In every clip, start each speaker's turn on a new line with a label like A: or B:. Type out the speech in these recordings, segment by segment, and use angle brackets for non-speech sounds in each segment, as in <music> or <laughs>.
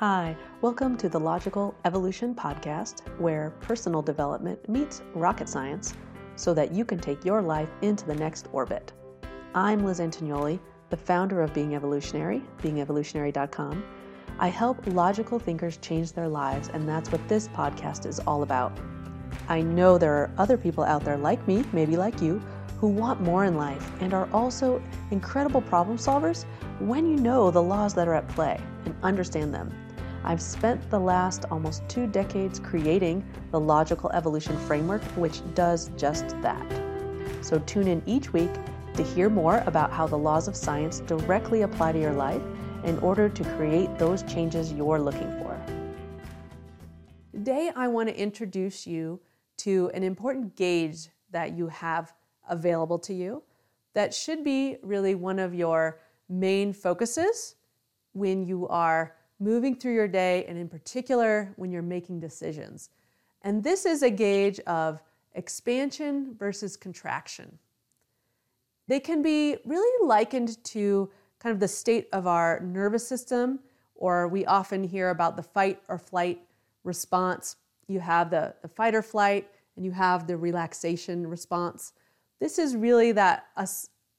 A: Hi, welcome to the Logical Evolution Podcast, where personal development meets rocket science so that you can take your life into the next orbit. I'm Liz Antognoli, the founder of Being Evolutionary, beingevolutionary.com. I help logical thinkers change their lives, and that's what this podcast is all about. I know there are other people out there like me, maybe like you, who want more in life and are also incredible problem solvers when you know the laws that are at play and understand them. I've spent the last almost two decades creating the Logical Evolution Framework, which does just that. So tune in each week to hear more about how the laws of science directly apply to your life in order to create those changes you're looking for. Today, I want to introduce you to an important gauge that you have available to you that should be really one of your main focuses when you are moving through your day, and in particular, when you're making decisions. And this is a gauge of expansion versus contraction. They can be really likened to kind of the state of our nervous system, or we often hear about the fight or flight response. You have the, the fight or flight, and you have the relaxation response. This is really that a,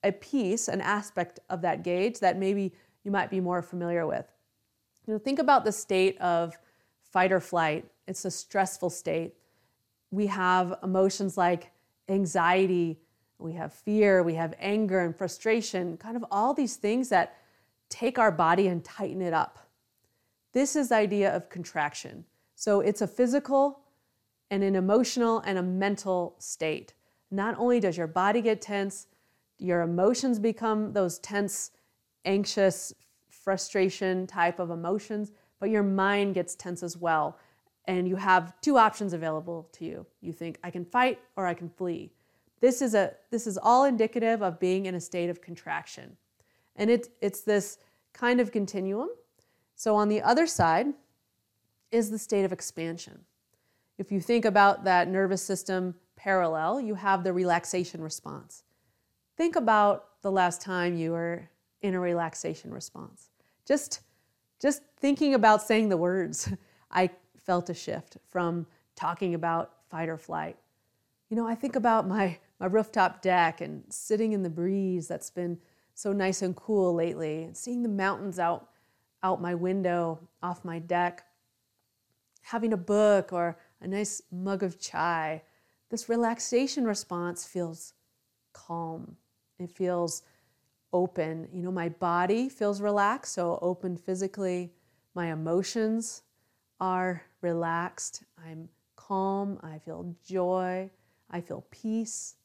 A: a piece, an aspect of that gauge that maybe you might be more familiar with. You know, think about the state of fight or flight. It's a stressful state. We have emotions like anxiety, we have fear, we have anger and frustration, kind of all these things that take our body and tighten it up. This is the idea of contraction. So it's a physical and an emotional and a mental state. Not only does your body get tense, your emotions become those tense, anxious, frustration type of emotions, but your mind gets tense as well. And you have two options available to you. You think, I can fight or I can flee. This is, a, this is all indicative of being in a state of contraction. And it, it's this kind of continuum. So on the other side is the state of expansion. If you think about that nervous system parallel, you have the relaxation response. Think about the last time you were in a relaxation response. Just, just thinking about saying the words, <laughs> I felt a shift from talking about fight or flight. You know, I think about my, my rooftop deck and sitting in the breeze that's been so nice and cool lately, and seeing the mountains out, out my window, off my deck, having a book or a nice mug of chai. This relaxation response feels calm. It feels open. You know, my body feels relaxed, so open physically. My emotions are relaxed. I'm calm. I feel joy. I feel peace.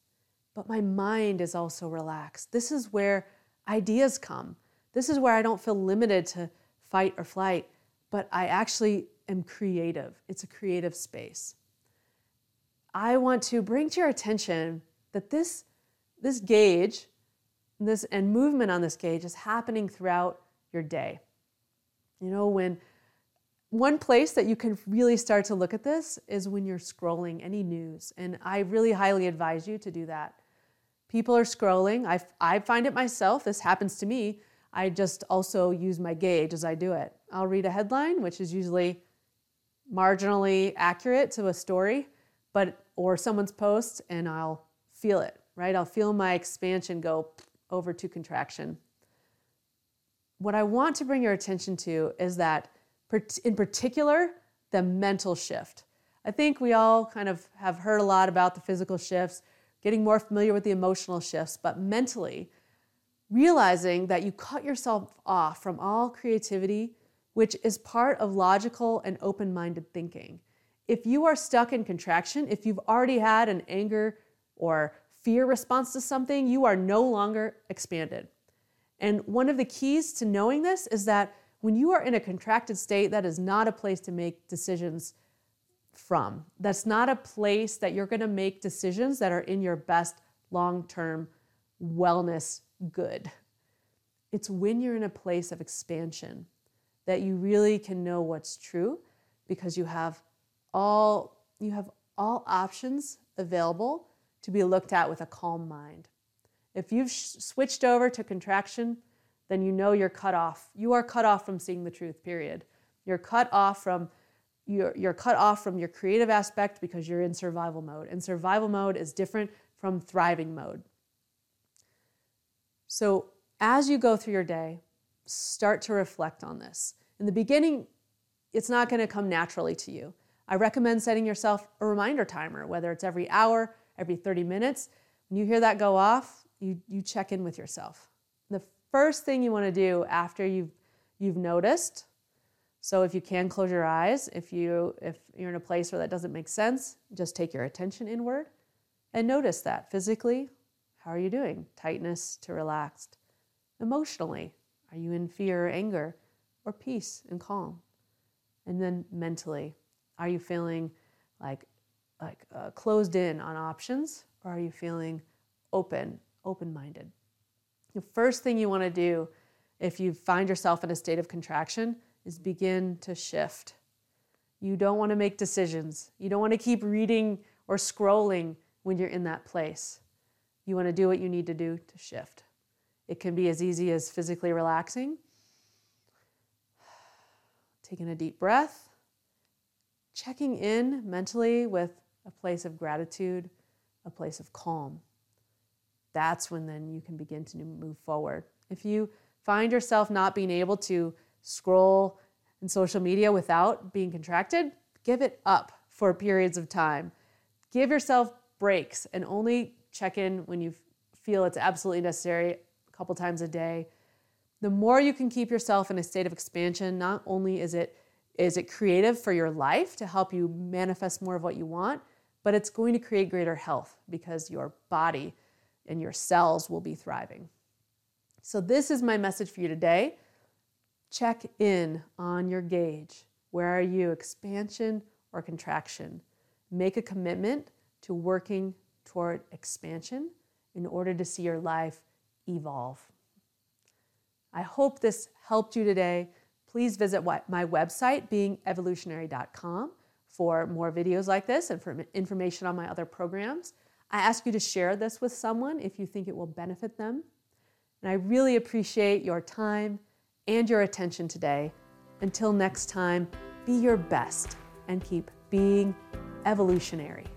A: But my mind is also relaxed. This is where ideas come. This is where I don't feel limited to fight or flight, but I actually am creative. It's a creative space. I want to bring to your attention that this, this gauge this and movement on this gauge is happening throughout your day. You know, when one place that you can really start to look at this is when you're scrolling any news. And I really highly advise you to do that. People are scrolling. I, I find it myself. This happens to me. I just also use my gauge as I do it. I'll read a headline, which is usually marginally accurate to a story, but or someone's post, and I'll feel it, right? I'll feel my expansion go over to contraction. What I want to bring your attention to is that, in particular, the mental shift. I think we all kind of have heard a lot about the physical shifts, getting more familiar with the emotional shifts, but mentally, realizing that you cut yourself off from all creativity, which is part of logical and open minded thinking. If you are stuck in contraction, if you've already had an anger or fear response to something, you are no longer expanded. And one of the keys to knowing this is that when you are in a contracted state, that is not a place to make decisions from. That's not a place that you're going to make decisions that are in your best long term wellness good. It's when you're in a place of expansion that you really can know what's true because you have all you have all options available to be looked at with a calm mind. If you've sh- switched over to contraction, then you know you're cut off. You are cut off from seeing the truth, period. You're cut off from you're, you're cut off from your creative aspect because you're in survival mode. And survival mode is different from thriving mode. So, as you go through your day, start to reflect on this. In the beginning, it's not going to come naturally to you. I recommend setting yourself a reminder timer, whether it's every hour, every 30 minutes. When you hear that go off, you, you check in with yourself. The first thing you want to do after you've, you've noticed, so if you can close your eyes, if, you, if you're in a place where that doesn't make sense, just take your attention inward and notice that physically. How are you doing? Tightness to relaxed. Emotionally, are you in fear or anger or peace and calm? And then mentally, are you feeling like like uh, closed in on options or are you feeling open, open-minded? The first thing you want to do if you find yourself in a state of contraction is begin to shift. You don't want to make decisions. You don't want to keep reading or scrolling when you're in that place. You want to do what you need to do to shift. It can be as easy as physically relaxing, <sighs> taking a deep breath, checking in mentally with a place of gratitude, a place of calm. That's when then you can begin to move forward. If you find yourself not being able to scroll in social media without being contracted, give it up for periods of time. Give yourself breaks and only check in when you feel it's absolutely necessary a couple times a day. The more you can keep yourself in a state of expansion, not only is it is it creative for your life to help you manifest more of what you want, but it's going to create greater health because your body and your cells will be thriving. So, this is my message for you today. Check in on your gauge. Where are you, expansion or contraction? Make a commitment to working toward expansion in order to see your life evolve. I hope this helped you today please visit my website, beingevolutionary.com, for more videos like this and for information on my other programs. I ask you to share this with someone if you think it will benefit them. And I really appreciate your time and your attention today. Until next time, be your best and keep being evolutionary.